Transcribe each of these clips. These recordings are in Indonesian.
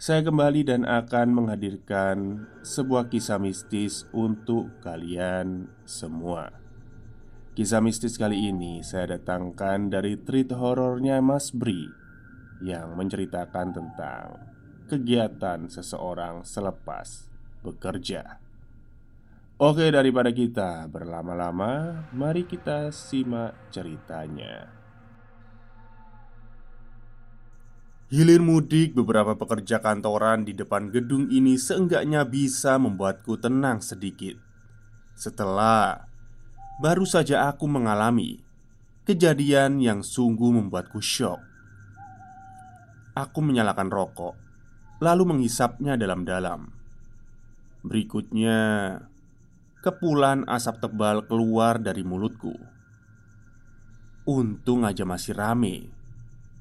saya kembali dan akan menghadirkan sebuah kisah mistis untuk kalian semua. Kisah mistis kali ini saya datangkan dari treat horornya Mas Bri yang menceritakan tentang kegiatan seseorang selepas bekerja. Oke, daripada kita berlama-lama, mari kita simak ceritanya. Hilir mudik beberapa pekerja kantoran di depan gedung ini seenggaknya bisa membuatku tenang sedikit. Setelah baru saja aku mengalami kejadian yang sungguh membuatku syok. Aku menyalakan rokok Lalu menghisapnya dalam-dalam. Berikutnya Kepulan asap tebal keluar dari mulutku. Untung aja masih rame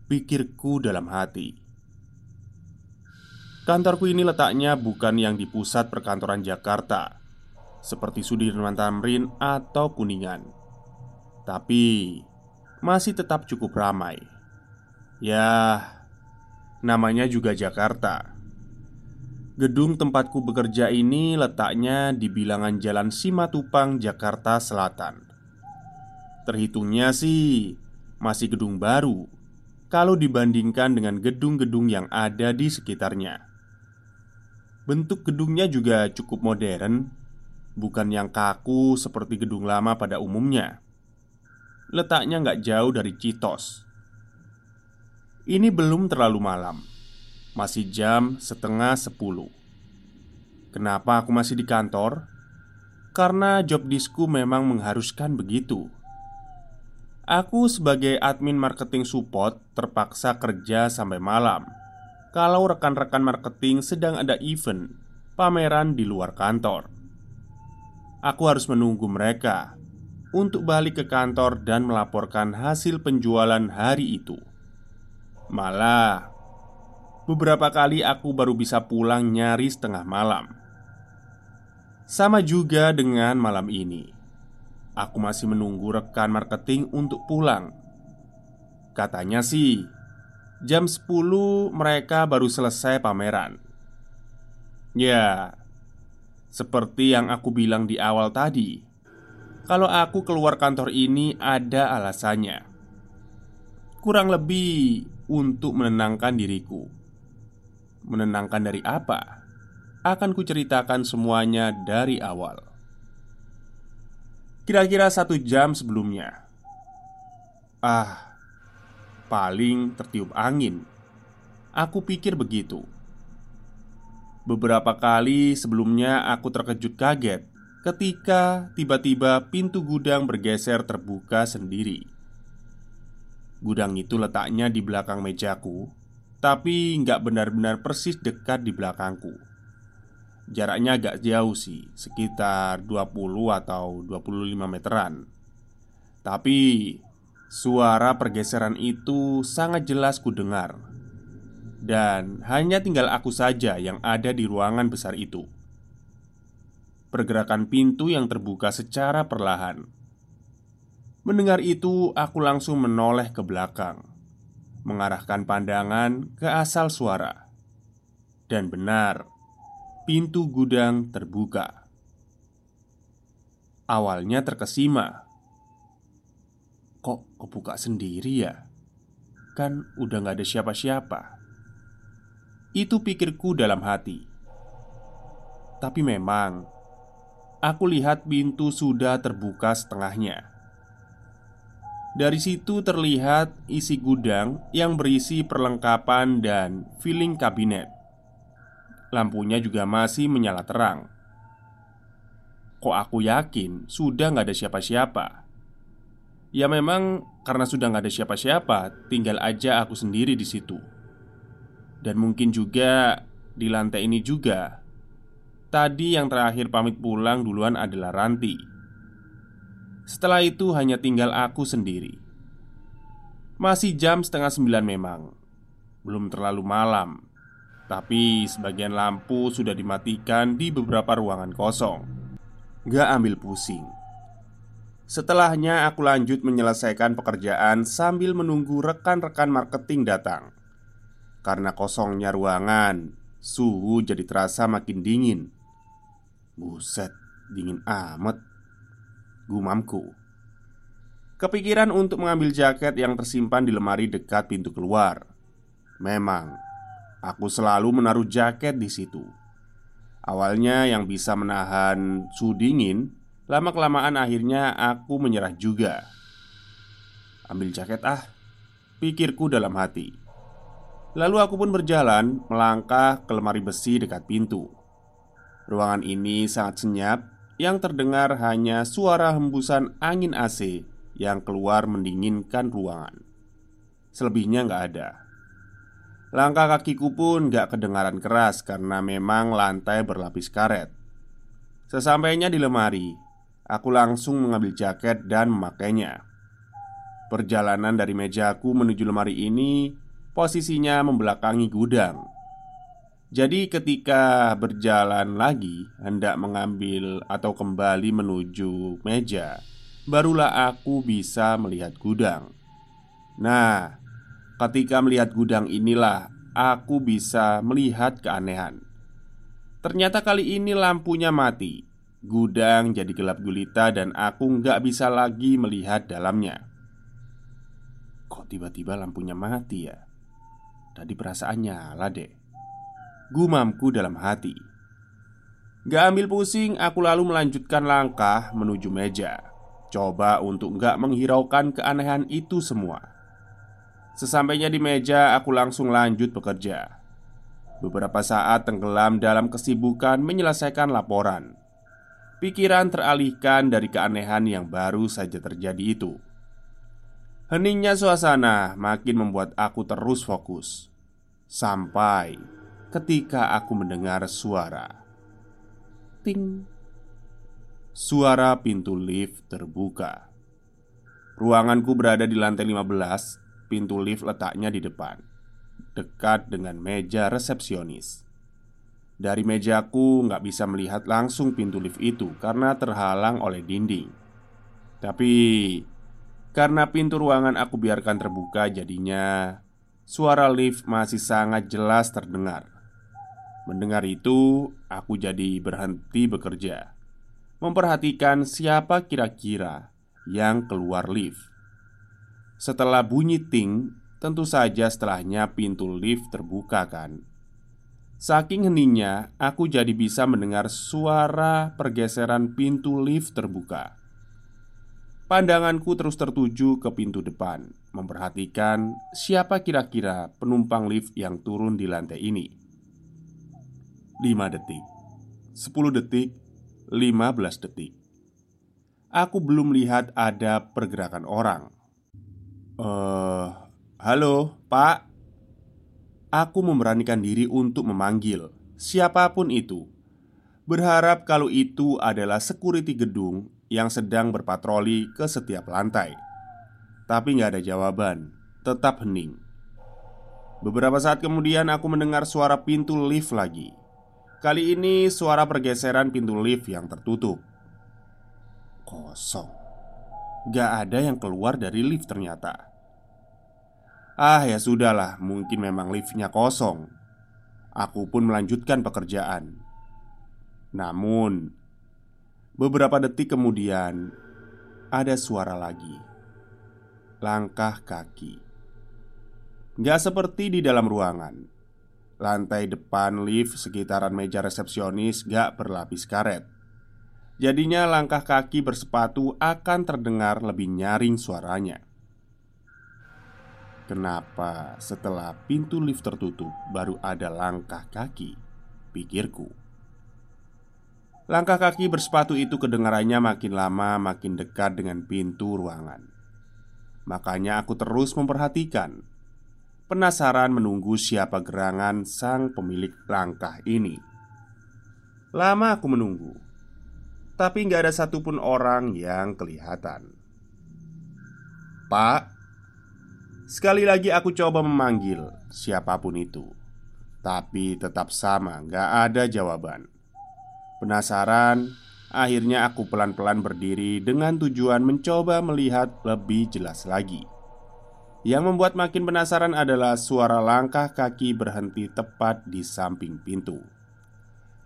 pikirku dalam hati. Kantorku ini letaknya bukan yang di pusat perkantoran Jakarta, seperti Sudirman Tamrin atau Kuningan, tapi masih tetap cukup ramai. Ya, namanya juga Jakarta. Gedung tempatku bekerja ini letaknya di bilangan Jalan Simatupang, Jakarta Selatan. Terhitungnya sih masih gedung baru kalau dibandingkan dengan gedung-gedung yang ada di sekitarnya. Bentuk gedungnya juga cukup modern, bukan yang kaku seperti gedung lama pada umumnya. Letaknya nggak jauh dari Citos. Ini belum terlalu malam, masih jam setengah sepuluh. Kenapa aku masih di kantor? Karena job disku memang mengharuskan begitu. Aku sebagai admin marketing support terpaksa kerja sampai malam. Kalau rekan-rekan marketing sedang ada event Pameran di luar kantor. Aku harus menunggu mereka Untuk balik ke kantor dan melaporkan hasil penjualan hari itu. Malah Beberapa kali aku baru bisa pulang nyaris tengah malam. Sama juga dengan malam ini Aku masih menunggu rekan marketing untuk pulang. Katanya sih Jam 10 mereka baru selesai pameran. Ya Seperti yang aku bilang di awal tadi. Kalau aku keluar kantor ini ada alasannya. Kurang lebih untuk menenangkan diriku. Menenangkan dari apa? Akan kuceritakan semuanya dari awal Kira-kira satu jam sebelumnya. Ah Paling tertiup angin. Aku pikir begitu. Beberapa kali sebelumnya aku terkejut kaget Ketika tiba-tiba pintu gudang bergeser terbuka sendiri. Gudang itu letaknya di belakang mejaku Tapi nggak benar-benar persis dekat di belakangku Jaraknya agak jauh sih Sekitar 20 atau 25 meteran. Tapi Suara pergeseran itu sangat jelas ku dengar. Dan hanya tinggal aku saja yang ada di ruangan besar itu. Pergerakan pintu yang terbuka secara perlahan. Mendengar itu, aku langsung menoleh ke belakang Mengarahkan pandangan ke asal suara. Dan benar, pintu gudang terbuka. Awalnya terkesima. Kok kebuka sendiri ya? Kan udah gak ada siapa-siapa. Itu pikirku dalam hati. Tapi memang Aku lihat pintu sudah terbuka setengahnya. Dari situ terlihat isi gudang yang berisi perlengkapan dan filling kabinet Lampunya juga masih menyala terang. Kok aku yakin sudah nggak ada siapa-siapa? Ya memang karena sudah nggak ada siapa-siapa Tinggal aja aku sendiri di situ. Dan mungkin juga di lantai ini juga. Tadi yang terakhir pamit pulang duluan adalah Ranti. Setelah itu hanya tinggal aku sendiri. Masih jam setengah sembilan memang. Belum terlalu malam Tapi sebagian lampu sudah dimatikan di beberapa ruangan kosong. Gak ambil pusing. Setelahnya aku lanjut menyelesaikan pekerjaan sambil menunggu rekan-rekan marketing datang. Karena kosongnya ruangan Suhu jadi terasa makin dingin. Buset, dingin amat. Gumamku. Kepikiran untuk mengambil jaket yang tersimpan di lemari dekat pintu keluar. Memang Aku selalu menaruh jaket di situ. Awalnya yang bisa menahan suhu dingin Lama-kelamaan akhirnya aku menyerah juga. Ambil jaket ah Pikirku dalam hati. Lalu aku pun berjalan Melangkah ke lemari besi dekat pintu. Ruangan ini sangat senyap Yang terdengar hanya suara hembusan angin AC Yang keluar mendinginkan ruangan. Selebihnya nggak ada Langkah kakiku pun gak kedengaran keras karena memang lantai berlapis karet. Sesampainya di lemari, aku langsung mengambil jaket dan memakainya. Perjalanan dari mejaku menuju lemari ini posisinya membelakangi gudang. Jadi, ketika berjalan lagi, hendak mengambil atau kembali menuju meja, barulah aku bisa melihat gudang. Nah, Ketika melihat gudang inilah aku bisa melihat keanehan. Ternyata kali ini lampunya mati. Gudang jadi gelap gulita dan aku nggak bisa lagi melihat dalamnya. Kok tiba-tiba lampunya mati ya? Tadi perasaan nyala deh. Gumamku dalam hati. Gak ambil pusing, aku lalu melanjutkan langkah menuju meja. Coba untuk gak menghiraukan keanehan itu semua. Sesampainya di meja, aku langsung lanjut bekerja. Beberapa saat tenggelam dalam kesibukan menyelesaikan laporan. Pikiran teralihkan dari keanehan yang baru saja terjadi itu. Heningnya suasana makin membuat aku terus fokus. Sampai ketika aku mendengar suara ting. Suara pintu lift terbuka. Ruanganku berada di lantai 15 Pintu lift letaknya di depan Dekat dengan meja resepsionis. Dari mejaku nggak bisa melihat langsung pintu lift itu Karena terhalang oleh dinding. Tapi Karena pintu ruangan aku biarkan terbuka jadinya Suara lift masih sangat jelas terdengar. Mendengar itu, aku jadi berhenti bekerja Memperhatikan siapa kira-kira yang keluar lift setelah bunyi ting, tentu saja setelahnya pintu lift terbuka kan? Saking heningnya, aku jadi bisa mendengar suara pergeseran pintu lift terbuka. Pandanganku terus tertuju ke pintu depan Memperhatikan siapa kira-kira penumpang lift yang turun di lantai ini. 5 detik 10 detik 15 detik. Aku belum lihat ada pergerakan orang Uh, halo, Pak. Aku memberanikan diri untuk memanggil siapa pun itu, berharap kalau itu adalah security gedung yang sedang berpatroli ke setiap lantai. Tapi nggak ada jawaban. Tetap hening. Beberapa saat kemudian aku mendengar suara pintu lift lagi. Kali ini suara pergeseran pintu lift yang tertutup. Kosong. Gak ada yang keluar dari lift ternyata Ah ya sudahlah Mungkin memang liftnya kosong. Aku pun melanjutkan pekerjaan. Namun Beberapa detik kemudian Ada suara lagi. Langkah kaki. Gak seperti di dalam ruangan. Lantai depan lift sekitaran meja resepsionis gak berlapis karet. Jadinya langkah kaki bersepatu akan terdengar lebih nyaring suaranya Kenapa setelah pintu lift tertutup baru ada langkah kaki? Pikirku. Langkah kaki bersepatu itu kedengarannya makin lama makin dekat dengan pintu ruangan. Makanya aku terus memperhatikan. Penasaran menunggu siapa gerangan sang pemilik langkah ini. Lama aku menunggu. Tapi nggak ada satupun orang yang kelihatan. Pak Sekali lagi aku coba memanggil siapa pun itu. Tapi tetap sama, nggak ada jawaban. Penasaran, akhirnya aku pelan-pelan berdiri dengan tujuan mencoba melihat lebih jelas lagi. Yang membuat makin penasaran adalah suara langkah kaki berhenti tepat di samping pintu.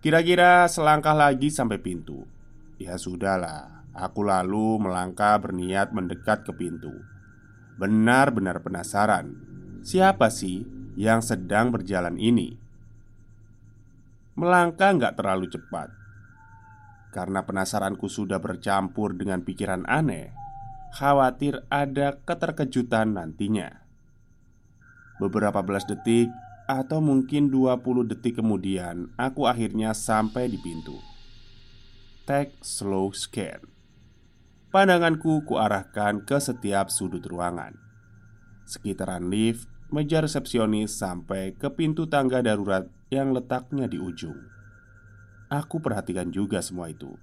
Kira-kira selangkah lagi sampai pintu? Ya sudahlah, aku lalu melangkah berniat mendekat ke pintu. Benar-benar penasaran, siapa sih yang sedang berjalan ini? Melangkah nggak terlalu cepat, karena penasaranku sudah bercampur dengan pikiran aneh. Khawatir ada keterkejutan nantinya. Beberapa belas detik atau mungkin 20 detik kemudian, aku akhirnya sampai di pintu. Take slow scan Pandanganku kuarahkan ke setiap sudut ruangan Sekitaran lift, meja resepsionis sampai ke pintu tangga darurat yang letaknya di ujung Aku perhatikan juga semua itu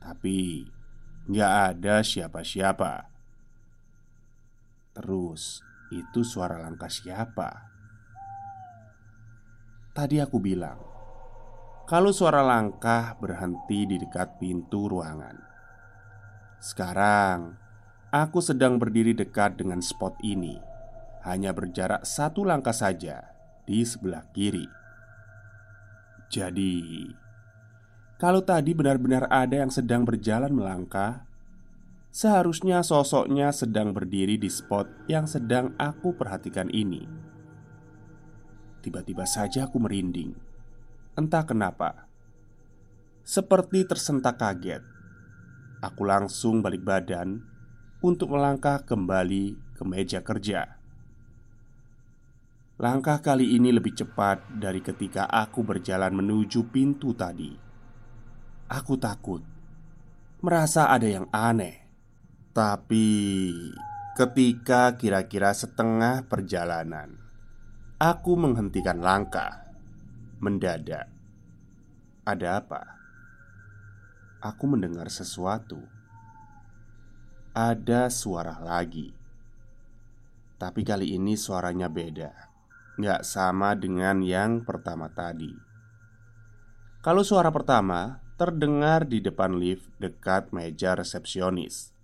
Tapi nggak ada siapa-siapa Terus itu suara langkah siapa? Tadi aku bilang kalau suara langkah berhenti di dekat pintu ruangan. Sekarang, aku sedang berdiri dekat dengan spot ini, hanya berjarak satu langkah saja di sebelah kiri. Jadi, kalau tadi benar-benar ada yang sedang berjalan melangkah, seharusnya sosoknya sedang berdiri di spot yang sedang aku perhatikan ini. Tiba-tiba saja aku merinding Entah kenapa Seperti tersentak kaget Aku langsung balik badan Untuk melangkah kembali ke meja kerja. Langkah kali ini lebih cepat dari ketika aku berjalan menuju pintu tadi. Aku takut Merasa ada yang aneh. Tapi ketika kira-kira setengah perjalanan Aku menghentikan langkah Mendadak. Ada apa? Aku mendengar sesuatu. Ada suara lagi. Tapi kali ini suaranya beda. Nggak sama dengan yang pertama tadi. Kalau suara pertama terdengar di depan lift dekat meja resepsionis.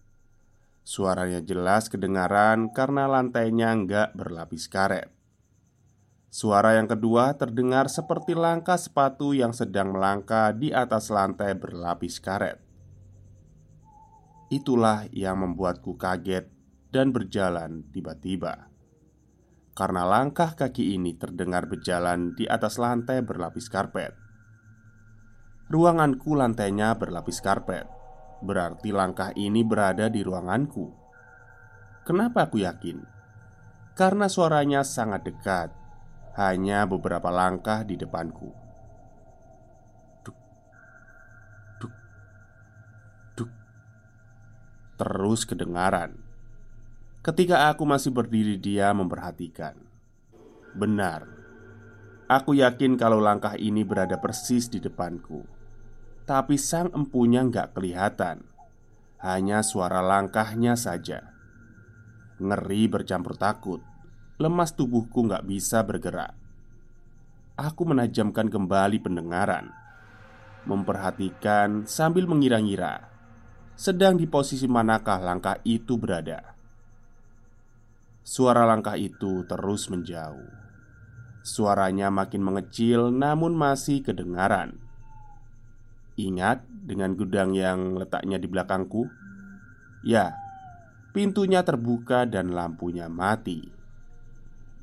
Suaranya jelas kedengaran karena lantainya nggak berlapis karet Suara yang kedua terdengar seperti langkah sepatu yang sedang melangkah di atas lantai berlapis karet. Itulah yang membuatku kaget dan berjalan tiba-tiba. Karena langkah kaki ini terdengar berjalan di atas lantai berlapis karpet. Ruanganku lantainya berlapis karpet. Berarti langkah ini berada di ruanganku. Kenapa aku yakin? Karena suaranya sangat dekat hanya beberapa langkah di depanku. Terus kedengaran. Ketika aku masih berdiri, dia memperhatikan. Benar, aku yakin kalau langkah ini berada persis di depanku, tapi sang empunya nggak kelihatan, hanya suara langkahnya saja. Ngeri bercampur takut Lemas tubuhku nggak bisa bergerak Aku menajamkan kembali pendengaran Memperhatikan sambil mengira-ngira Sedang di posisi manakah langkah itu berada Suara langkah itu terus menjauh Suaranya makin mengecil namun masih kedengaran Ingat dengan gudang yang letaknya di belakangku? Ya, pintunya terbuka dan lampunya mati.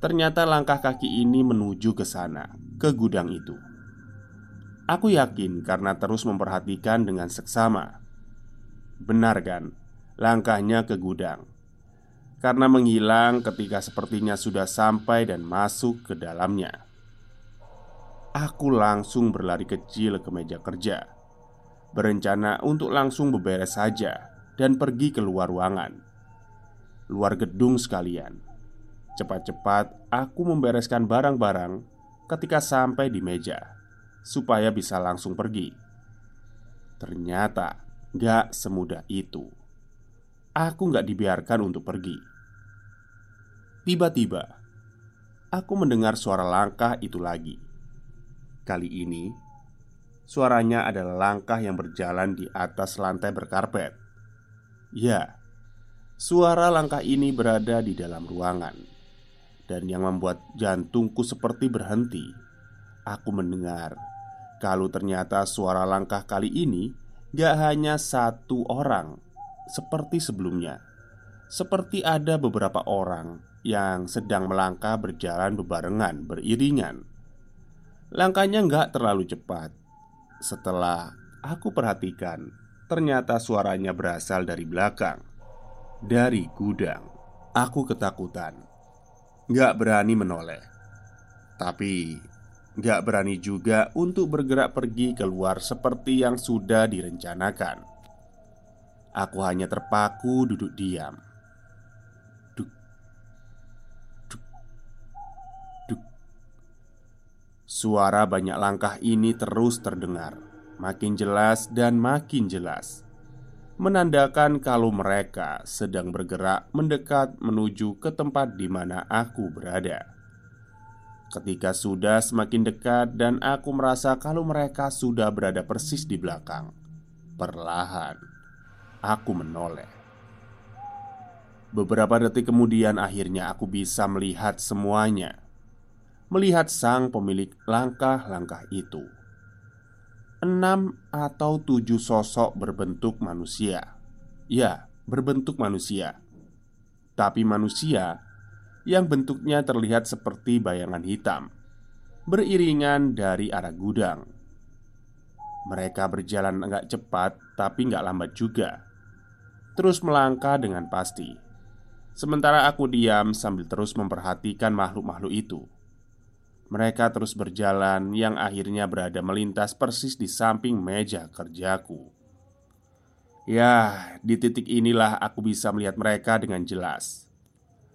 Ternyata langkah kaki ini menuju ke sana, ke gudang itu. Aku yakin karena terus memperhatikan dengan seksama. Benar kan? Langkahnya ke gudang. Karena menghilang ketika sepertinya sudah sampai dan masuk ke dalamnya. Aku langsung berlari kecil ke meja kerja. Berencana untuk langsung beberes saja dan pergi keluar ruangan. Luar gedung sekalian Cepat-cepat aku membereskan barang-barang ketika sampai di meja Supaya bisa langsung pergi. Ternyata gak semudah itu. Aku gak dibiarkan untuk pergi. Tiba-tiba Aku mendengar suara langkah itu lagi. Kali ini Suaranya adalah langkah yang berjalan di atas lantai berkarpet. Ya, suara langkah ini berada di dalam ruangan dan yang membuat jantungku seperti berhenti. Aku mendengar kalau ternyata suara langkah kali ini gak hanya satu orang seperti sebelumnya, seperti ada beberapa orang yang sedang melangkah berjalan bebarengan, beriringan. Langkahnya gak terlalu cepat. Setelah aku perhatikan, ternyata suaranya berasal dari belakang, dari gudang. Aku ketakutan Gak berani menoleh. Tapi gak berani juga untuk bergerak pergi keluar seperti yang sudah direncanakan. Aku hanya terpaku duduk diam. Duk Duk Duk. Suara banyak langkah ini terus terdengar Makin jelas dan makin jelas menandakan kalau mereka sedang bergerak mendekat menuju ke tempat di mana aku berada. Ketika sudah semakin dekat, dan aku merasa kalau mereka sudah berada persis di belakang, perlahan aku menoleh. Beberapa detik kemudian, akhirnya aku bisa melihat semuanya. Melihat sang pemilik langkah-langkah itu enam atau tujuh sosok berbentuk manusia. Ya, berbentuk manusia, tapi manusia yang bentuknya terlihat seperti bayangan hitam, beriringan dari arah gudang. Mereka berjalan agak cepat, tapi nggak lambat juga. Terus melangkah dengan pasti. Sementara aku diam sambil terus memperhatikan makhluk-makhluk itu. Mereka terus berjalan yang akhirnya berada melintas persis di samping meja kerjaku. Ya, di titik inilah aku bisa melihat mereka dengan jelas.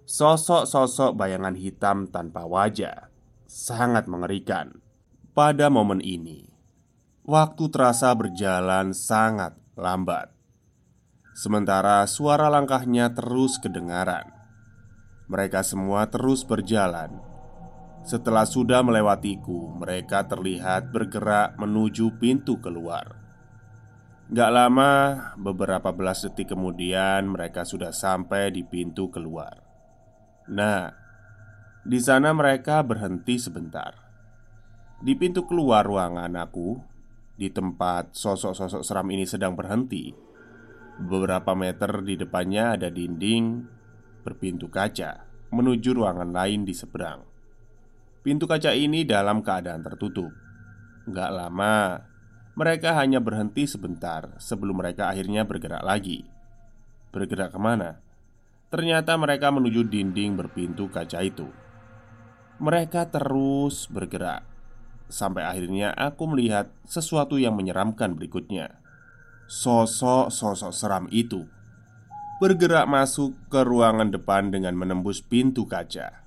Sosok-sosok bayangan hitam tanpa wajah sangat mengerikan. Pada momen ini, waktu terasa berjalan sangat lambat. Sementara suara langkahnya terus kedengaran. Mereka semua terus berjalan setelah sudah melewatiku, mereka terlihat bergerak menuju pintu keluar. Gak lama, beberapa belas detik kemudian, mereka sudah sampai di pintu keluar. Nah, di sana mereka berhenti sebentar. Di pintu keluar ruangan aku, di tempat sosok-sosok seram ini sedang berhenti, beberapa meter di depannya ada dinding berpintu kaca menuju ruangan lain di seberang. Pintu kaca ini dalam keadaan tertutup. Gak lama, mereka hanya berhenti sebentar sebelum mereka akhirnya bergerak lagi. Bergerak ke mana? Ternyata mereka menuju dinding berpintu kaca itu. Mereka terus bergerak sampai akhirnya aku melihat sesuatu yang menyeramkan berikutnya. Sosok-sosok seram itu bergerak masuk ke ruangan depan dengan menembus pintu kaca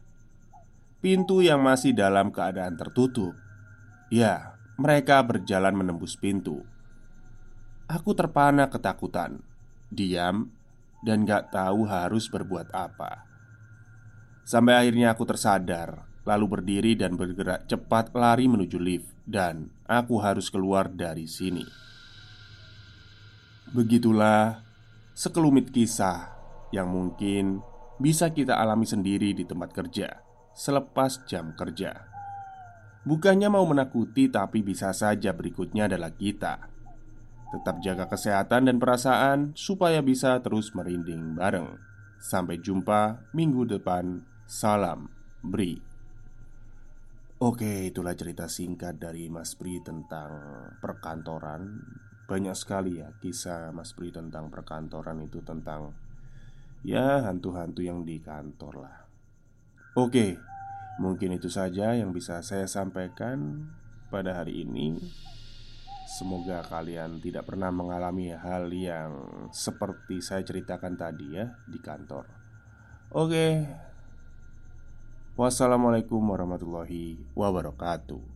pintu yang masih dalam keadaan tertutup. Ya, mereka berjalan menembus pintu. Aku terpana ketakutan, diam, dan gak tahu harus berbuat apa. Sampai akhirnya aku tersadar, lalu berdiri dan bergerak cepat lari menuju lift, dan aku harus keluar dari sini. Begitulah sekelumit kisah yang mungkin bisa kita alami sendiri di tempat kerja selepas jam kerja. Bukannya mau menakuti, tapi bisa saja berikutnya adalah kita Tetap jaga kesehatan dan perasaan supaya bisa terus merinding bareng. Sampai jumpa minggu depan. Salam Bri. Oke, itulah cerita singkat dari Mas Bri tentang perkantoran. Banyak sekali ya kisah Mas Bri tentang perkantoran itu tentang ya hantu-hantu yang di kantor lah. Oke, mungkin itu saja yang bisa saya sampaikan pada hari ini. Semoga kalian tidak pernah mengalami hal yang seperti saya ceritakan tadi ya di kantor. Oke. Wassalamualaikum warahmatullahi wabarakatuh.